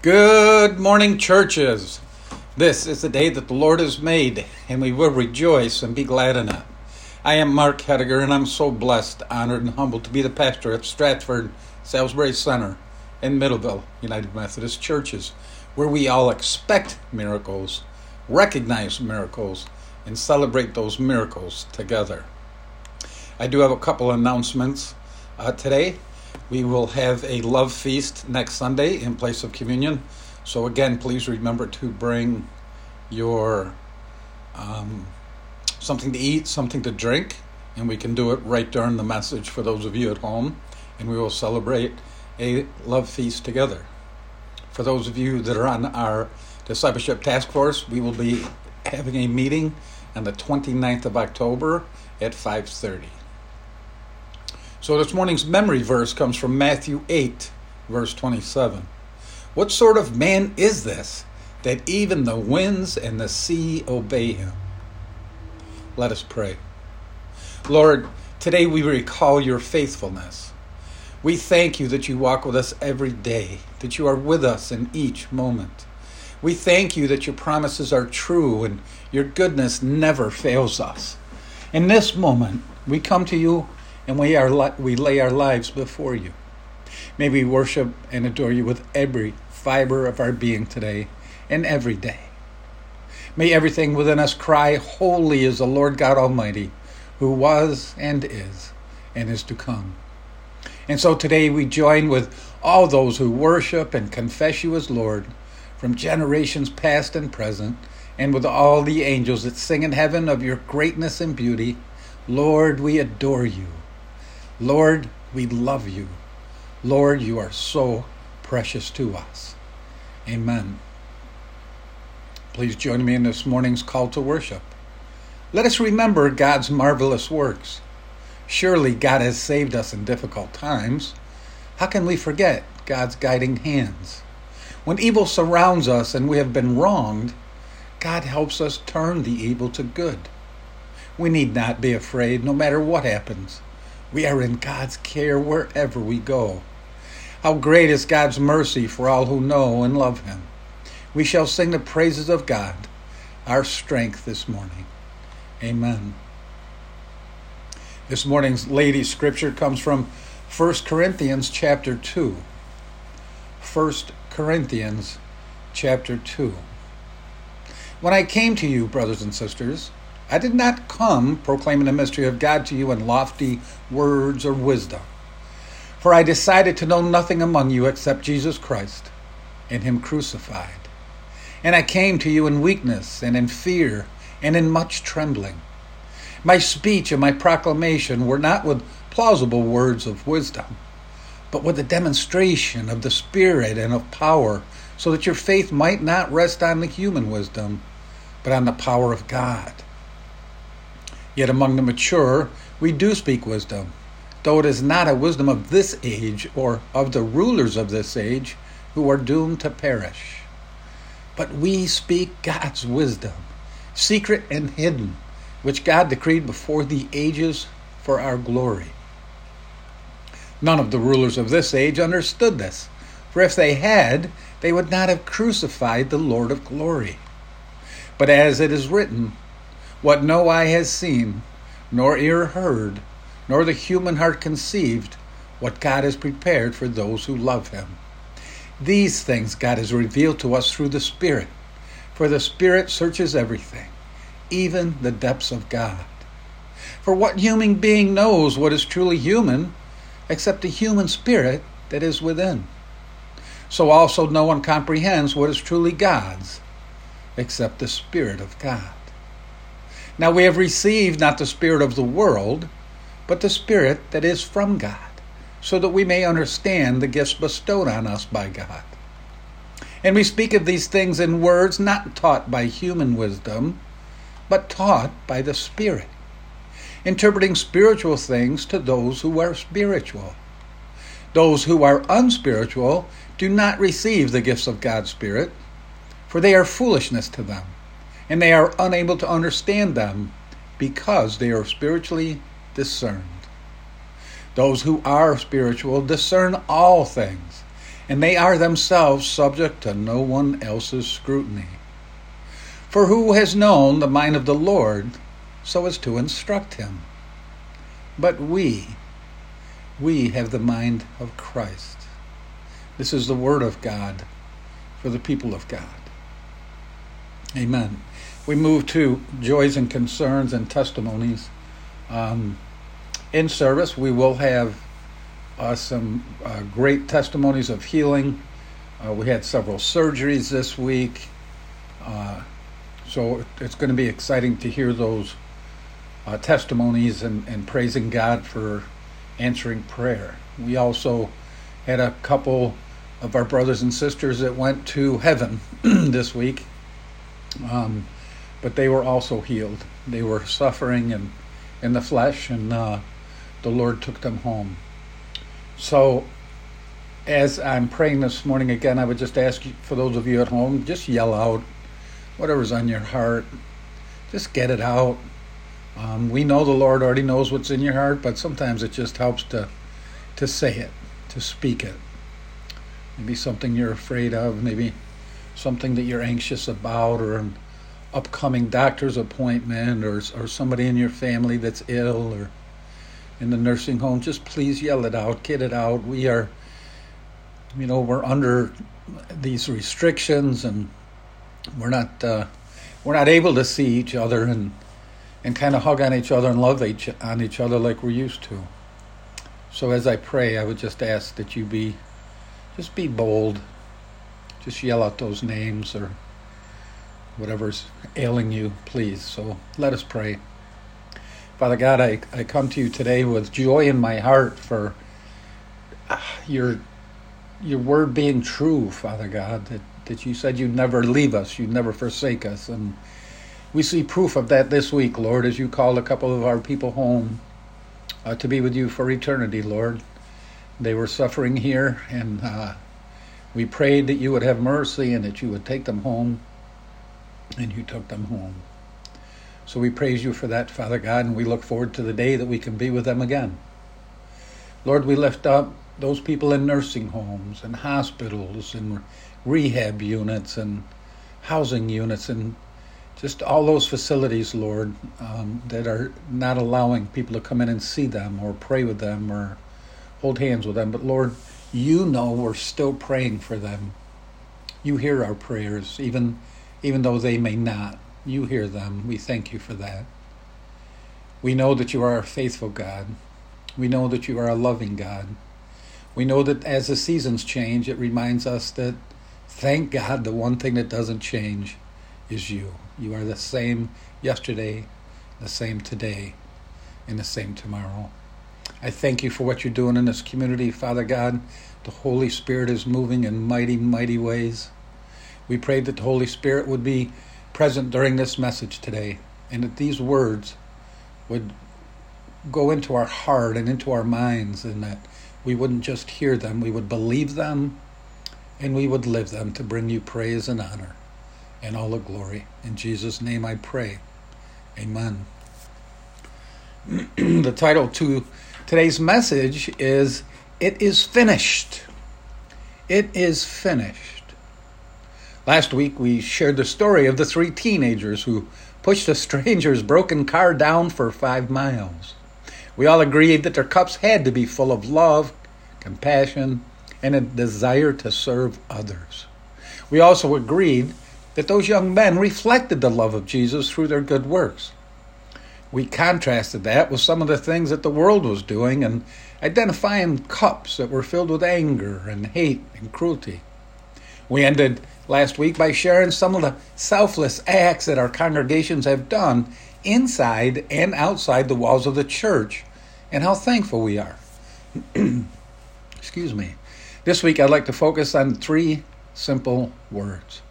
Good morning, churches. This is the day that the Lord has made, and we will rejoice and be glad in it. I am Mark Hediger, and I'm so blessed, honored, and humbled to be the pastor at Stratford Salisbury Center in Middleville United Methodist Churches, where we all expect miracles, recognize miracles, and celebrate those miracles together. I do have a couple announcements uh, today. We will have a love feast next Sunday in place of communion. So, again, please remember to bring your um, something to eat, something to drink, and we can do it right during the message for those of you at home, and we will celebrate a love feast together. For those of you that are on our discipleship task force, we will be having a meeting on the 29th of October at 5:30. So this morning's memory verse comes from Matthew 8, verse 27. What sort of man is this that even the winds and the sea obey him? Let us pray. Lord, today we recall your faithfulness. We thank you that you walk with us every day, that you are with us in each moment. We thank you that your promises are true and your goodness never fails us. In this moment, we come to you and we, are, we lay our lives before you. May we worship and adore you with every fiber of our being today and every day. May everything within us cry, Holy is the Lord God Almighty, who was and is and is to come. And so today we join with all those who worship and confess you as Lord from generations past and present, and with all the angels that sing in heaven of your greatness and beauty. Lord, we adore you. Lord, we love you. Lord, you are so precious to us. Amen. Please join me in this morning's call to worship. Let us remember God's marvelous works. Surely God has saved us in difficult times. How can we forget God's guiding hands? When evil surrounds us and we have been wronged, God helps us turn the evil to good. We need not be afraid no matter what happens. We are in God's care wherever we go. How great is God's mercy for all who know and love Him. We shall sing the praises of God, our strength this morning. Amen. This morning's lady scripture comes from 1 Corinthians chapter 2. 1 Corinthians chapter 2. When I came to you, brothers and sisters, I did not come proclaiming the mystery of God to you in lofty words or wisdom. For I decided to know nothing among you except Jesus Christ and Him crucified. And I came to you in weakness and in fear and in much trembling. My speech and my proclamation were not with plausible words of wisdom, but with a demonstration of the Spirit and of power, so that your faith might not rest on the human wisdom, but on the power of God. Yet among the mature, we do speak wisdom, though it is not a wisdom of this age or of the rulers of this age who are doomed to perish. But we speak God's wisdom, secret and hidden, which God decreed before the ages for our glory. None of the rulers of this age understood this, for if they had, they would not have crucified the Lord of glory. But as it is written, what no eye has seen, nor ear heard, nor the human heart conceived, what God has prepared for those who love Him. These things God has revealed to us through the Spirit, for the Spirit searches everything, even the depths of God. For what human being knows what is truly human except the human spirit that is within? So also no one comprehends what is truly God's except the Spirit of God. Now we have received not the Spirit of the world, but the Spirit that is from God, so that we may understand the gifts bestowed on us by God. And we speak of these things in words not taught by human wisdom, but taught by the Spirit, interpreting spiritual things to those who are spiritual. Those who are unspiritual do not receive the gifts of God's Spirit, for they are foolishness to them and they are unable to understand them because they are spiritually discerned. Those who are spiritual discern all things, and they are themselves subject to no one else's scrutiny. For who has known the mind of the Lord so as to instruct him? But we, we have the mind of Christ. This is the Word of God for the people of God. Amen. We move to joys and concerns and testimonies. Um, in service, we will have uh, some uh, great testimonies of healing. Uh, we had several surgeries this week. Uh, so it's going to be exciting to hear those uh, testimonies and, and praising God for answering prayer. We also had a couple of our brothers and sisters that went to heaven this week, um, but they were also healed. They were suffering in, in the flesh, and uh, the Lord took them home. So, as I'm praying this morning again, I would just ask you, for those of you at home, just yell out whatever's on your heart. Just get it out. Um, we know the Lord already knows what's in your heart, but sometimes it just helps to to say it, to speak it. Maybe something you're afraid of, maybe something that you're anxious about, or upcoming doctor's appointment, or or somebody in your family that's ill, or in the nursing home. Just please yell it out, get it out. We are, you know, we're under these restrictions and we're not uh, we're not able to see each other and and kind of hug on each other and love each on each other like we're used to. So as I pray, I would just ask that you be just be bold. Just yell out those names or whatever's ailing you, please. So let us pray. Father God, I, I come to you today with joy in my heart for uh, your your word being true, Father God, that that you said you'd never leave us, you'd never forsake us. And we see proof of that this week, Lord, as you called a couple of our people home uh, to be with you for eternity, Lord. They were suffering here, and uh, we prayed that you would have mercy and that you would take them home, and you took them home. So we praise you for that, Father God, and we look forward to the day that we can be with them again. Lord, we lift up those people in nursing homes and hospitals and rehab units and housing units and just all those facilities, Lord, um, that are not allowing people to come in and see them or pray with them or hold hands with them. But Lord, you know we're still praying for them. You hear our prayers, even even though they may not. You hear them. We thank you for that. We know that you are a faithful God. We know that you are a loving God. We know that as the seasons change, it reminds us that Thank God the one thing that doesn't change is you. You are the same yesterday, the same today, and the same tomorrow. I thank you for what you're doing in this community, Father God. The Holy Spirit is moving in mighty, mighty ways. We pray that the Holy Spirit would be present during this message today and that these words would go into our heart and into our minds and that we wouldn't just hear them, we would believe them and we would live them to bring you praise and honor and all the glory. In Jesus' name I pray. Amen. the title to today's message is It is Finished. It is finished. Last week we shared the story of the three teenagers who pushed a stranger's broken car down for five miles. We all agreed that their cups had to be full of love, compassion, and a desire to serve others. We also agreed that those young men reflected the love of Jesus through their good works. We contrasted that with some of the things that the world was doing and identifying cups that were filled with anger and hate and cruelty. We ended last week by sharing some of the selfless acts that our congregations have done inside and outside the walls of the church and how thankful we are. Excuse me. This week, I'd like to focus on three simple words.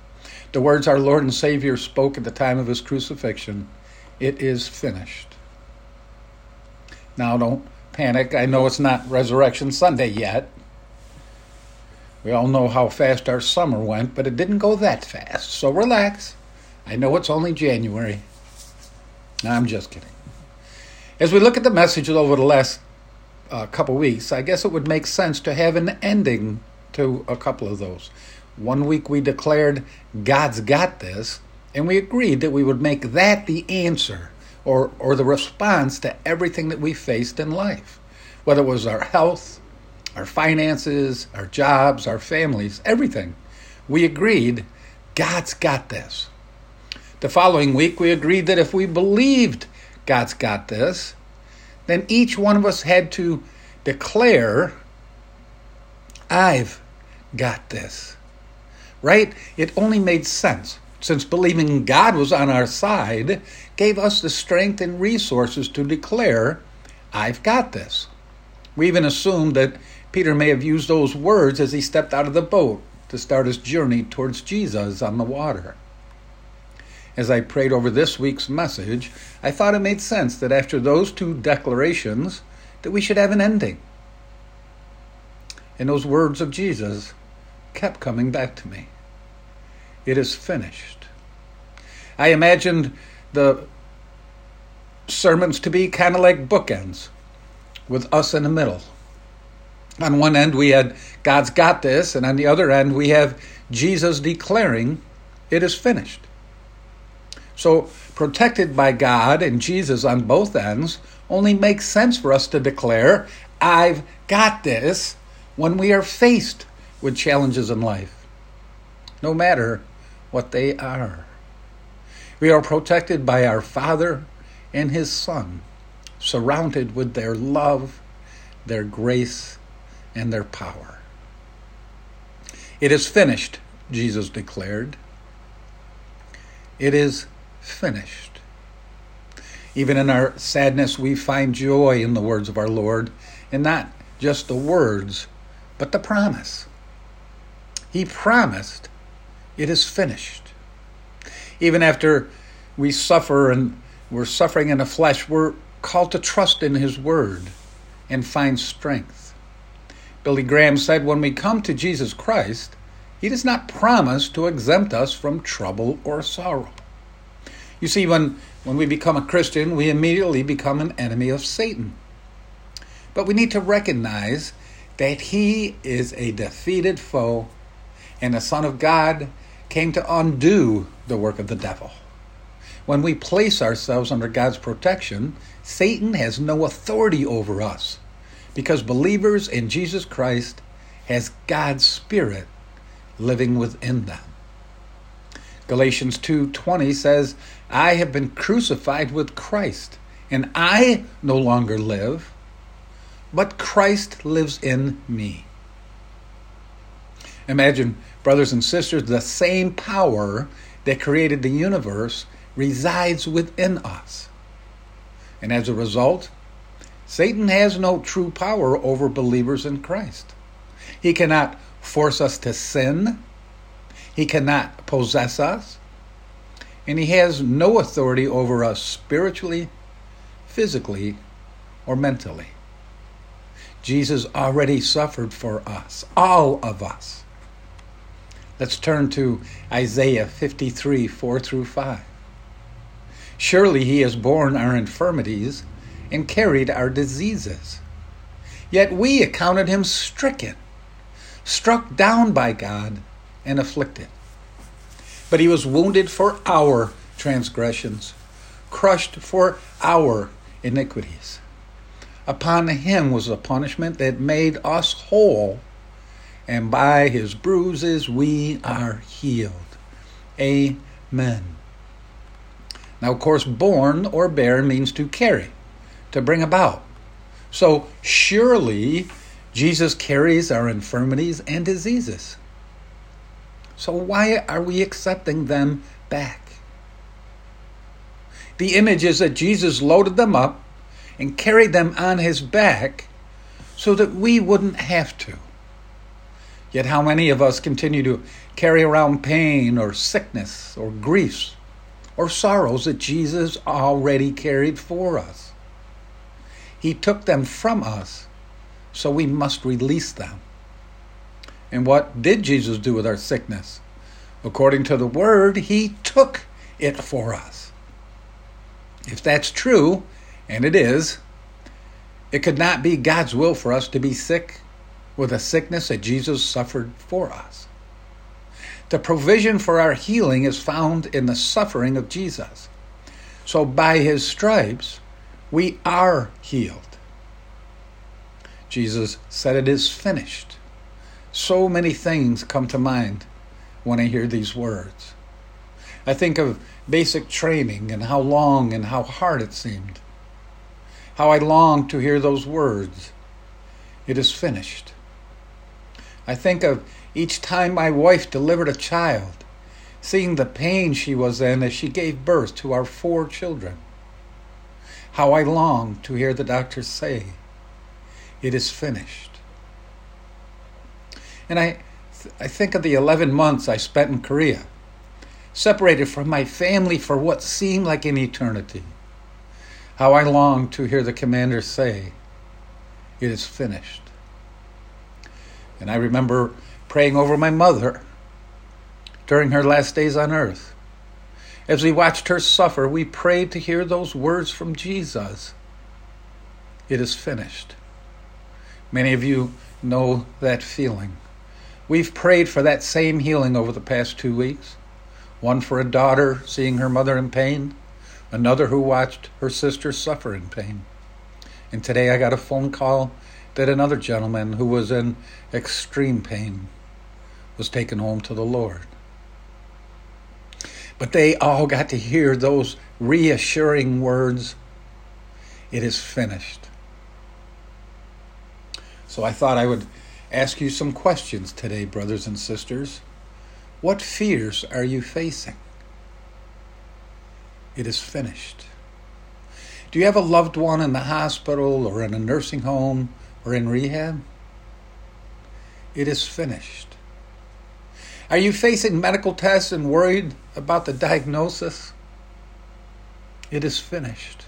The words our Lord and Savior spoke at the time of his crucifixion It is finished. Now, don't panic. I know it's not Resurrection Sunday yet. We all know how fast our summer went, but it didn't go that fast. So relax. I know it's only January. I'm just kidding. As we look at the messages over the last a couple weeks, I guess it would make sense to have an ending to a couple of those. One week we declared God's got this, and we agreed that we would make that the answer or, or the response to everything that we faced in life, whether it was our health, our finances, our jobs, our families, everything. We agreed God's got this. The following week, we agreed that if we believed God's got this, then each one of us had to declare, I've got this. Right? It only made sense since believing God was on our side gave us the strength and resources to declare, I've got this. We even assumed that Peter may have used those words as he stepped out of the boat to start his journey towards Jesus on the water. As I prayed over this week's message, I thought it made sense that after those two declarations that we should have an ending. And those words of Jesus kept coming back to me. It is finished. I imagined the sermons to be kind of like bookends with us in the middle. On one end, we had God's got this, and on the other end, we have Jesus declaring, It is finished. So, protected by God and Jesus on both ends only makes sense for us to declare, I've got this, when we are faced with challenges in life, no matter what they are. We are protected by our Father and His Son, surrounded with their love, their grace, and their power. It is finished, Jesus declared. It is finished. Even in our sadness, we find joy in the words of our Lord, and not just the words, but the promise. He promised, It is finished. Even after we suffer and we're suffering in the flesh, we're called to trust in His Word and find strength. Billy Graham said, When we come to Jesus Christ, He does not promise to exempt us from trouble or sorrow. You see, when, when we become a Christian, we immediately become an enemy of Satan. But we need to recognize that he is a defeated foe, and the Son of God came to undo the work of the devil. When we place ourselves under God's protection, Satan has no authority over us because believers in Jesus Christ has God's spirit living within them. Galatians 2:20 says, "I have been crucified with Christ, and I no longer live, but Christ lives in me." Imagine, brothers and sisters, the same power that created the universe resides within us. And as a result, Satan has no true power over believers in Christ. He cannot force us to sin, he cannot possess us, and he has no authority over us spiritually, physically, or mentally. Jesus already suffered for us, all of us. Let's turn to Isaiah 53 4 through 5. Surely he has borne our infirmities and carried our diseases. Yet we accounted him stricken, struck down by God, and afflicted. But he was wounded for our transgressions, crushed for our iniquities. Upon him was the punishment that made us whole, and by his bruises we are healed. Amen. Now, of course, born or bear means to carry, to bring about. So, surely Jesus carries our infirmities and diseases. So, why are we accepting them back? The image is that Jesus loaded them up and carried them on his back so that we wouldn't have to. Yet, how many of us continue to carry around pain or sickness or griefs or sorrows that Jesus already carried for us. He took them from us, so we must release them. And what did Jesus do with our sickness? According to the Word, He took it for us. If that's true, and it is, it could not be God's will for us to be sick with a sickness that Jesus suffered for us. The provision for our healing is found in the suffering of Jesus. So by his stripes, we are healed. Jesus said, It is finished. So many things come to mind when I hear these words. I think of basic training and how long and how hard it seemed. How I longed to hear those words. It is finished. I think of each time my wife delivered a child, seeing the pain she was in as she gave birth to our four children. How I long to hear the doctor say, It is finished. And I, I think of the 11 months I spent in Korea, separated from my family for what seemed like an eternity. How I long to hear the commander say, It is finished. And I remember praying over my mother during her last days on earth. As we watched her suffer, we prayed to hear those words from Jesus It is finished. Many of you know that feeling. We've prayed for that same healing over the past two weeks one for a daughter seeing her mother in pain, another who watched her sister suffer in pain. And today I got a phone call that another gentleman who was in extreme pain was taken home to the Lord. But they all got to hear those reassuring words it is finished. So I thought I would ask you some questions today, brothers and sisters. What fears are you facing? It is finished. Do you have a loved one in the hospital or in a nursing home or in rehab? It is finished. Are you facing medical tests and worried about the diagnosis? It is finished.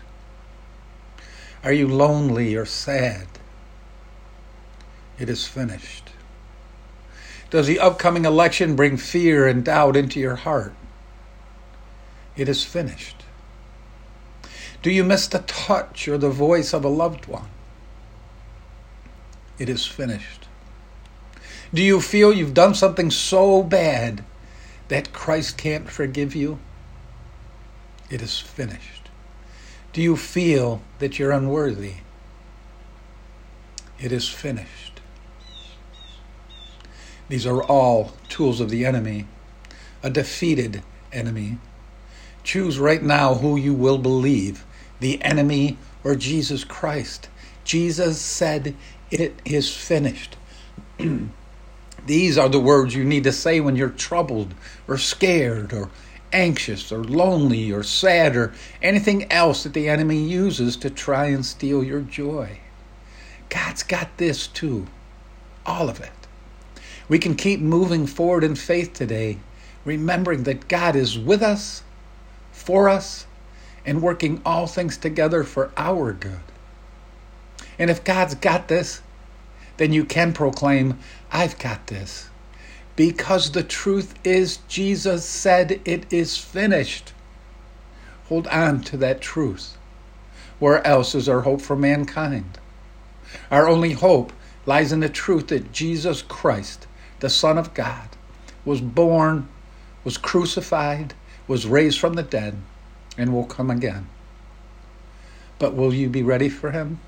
Are you lonely or sad? It is finished. Does the upcoming election bring fear and doubt into your heart? It is finished. Do you miss the touch or the voice of a loved one? it is finished? Do you feel you've done something so bad that Christ can't forgive you? It is finished. Do you feel that you're unworthy? It is finished. These are all tools of the enemy, a defeated enemy. Choose right now who you will believe the enemy or Jesus Christ. Jesus said it is finished. These are the words you need to say when you're troubled or scared or anxious or lonely or sad or anything else that the enemy uses to try and steal your joy. God's got this too. All of it. We can keep moving forward in faith today, remembering that God is with us, for us, and working all things together for our good. And if God's got this, then you can proclaim, I've got this. Because the truth is, Jesus said it is finished. Hold on to that truth. Where else is our hope for mankind? Our only hope lies in the truth that Jesus Christ, the Son of God, was born, was crucified, was raised from the dead, and will come again. But will you be ready for him?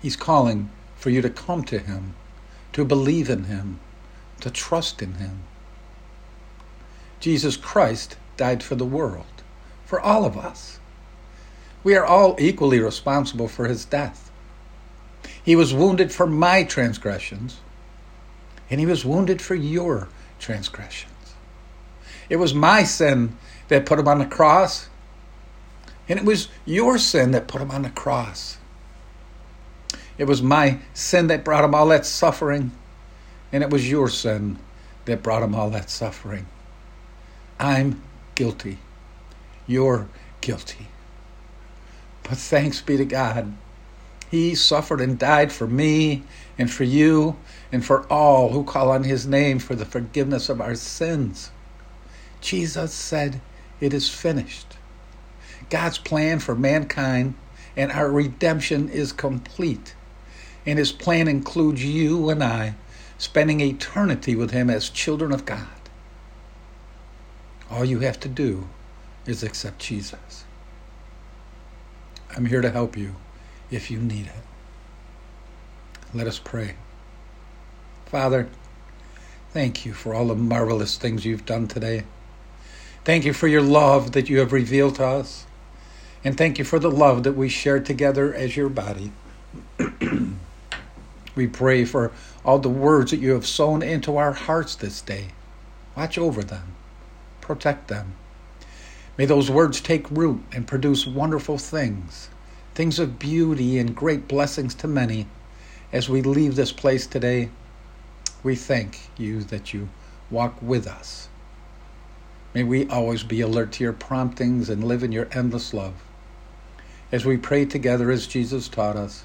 He's calling for you to come to Him, to believe in Him, to trust in Him. Jesus Christ died for the world, for all of us. We are all equally responsible for His death. He was wounded for my transgressions, and He was wounded for your transgressions. It was my sin that put Him on the cross, and it was your sin that put Him on the cross. It was my sin that brought him all that suffering, and it was your sin that brought him all that suffering. I'm guilty. You're guilty. But thanks be to God. He suffered and died for me and for you and for all who call on his name for the forgiveness of our sins. Jesus said, It is finished. God's plan for mankind and our redemption is complete. And his plan includes you and I spending eternity with him as children of God. All you have to do is accept Jesus. I'm here to help you if you need it. Let us pray. Father, thank you for all the marvelous things you've done today. Thank you for your love that you have revealed to us. And thank you for the love that we share together as your body. we pray for all the words that you have sown into our hearts this day. Watch over them, protect them. May those words take root and produce wonderful things, things of beauty and great blessings to many. As we leave this place today, we thank you that you walk with us. May we always be alert to your promptings and live in your endless love as we pray together as Jesus taught us.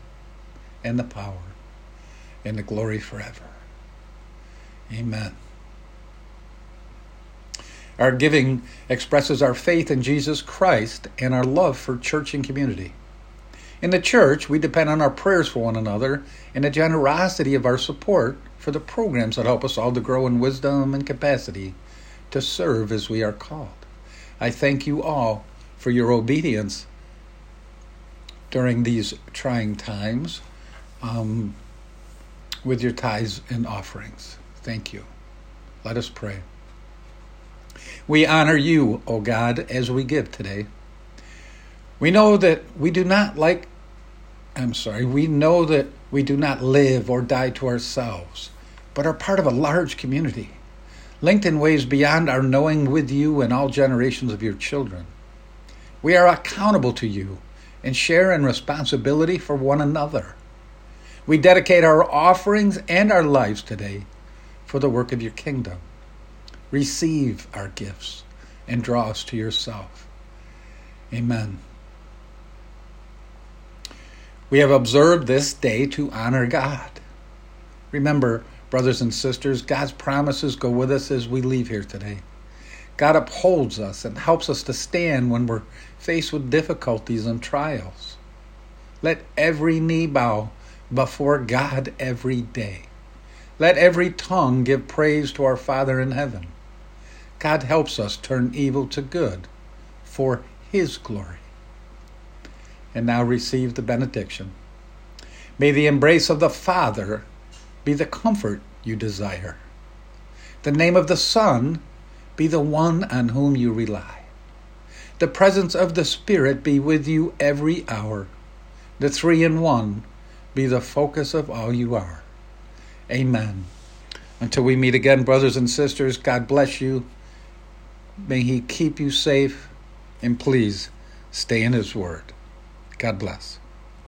and the power and the glory forever. Amen. Our giving expresses our faith in Jesus Christ and our love for church and community. In the church, we depend on our prayers for one another and the generosity of our support for the programs that help us all to grow in wisdom and capacity to serve as we are called. I thank you all for your obedience during these trying times um, with your tithes and offerings. Thank you. Let us pray. We honor you, O God, as we give today. We know that we do not like, I'm sorry, we know that we do not live or die to ourselves, but are part of a large community, linked in ways beyond our knowing with you and all generations of your children. We are accountable to you and share in responsibility for one another. We dedicate our offerings and our lives today for the work of your kingdom. Receive our gifts and draw us to yourself. Amen. We have observed this day to honor God. Remember, brothers and sisters, God's promises go with us as we leave here today. God upholds us and helps us to stand when we're faced with difficulties and trials. Let every knee bow before God every day. Let every tongue give praise to our Father in heaven. God helps us turn evil to good for His glory. And now receive the benediction. May the embrace of the Father be the comfort you desire. The name of the Son be the one on whom you rely. The presence of the Spirit be with you every hour. The three in one be the focus of all you are. Amen. Until we meet again, brothers and sisters, God bless you. May He keep you safe. And please stay in His Word. God bless.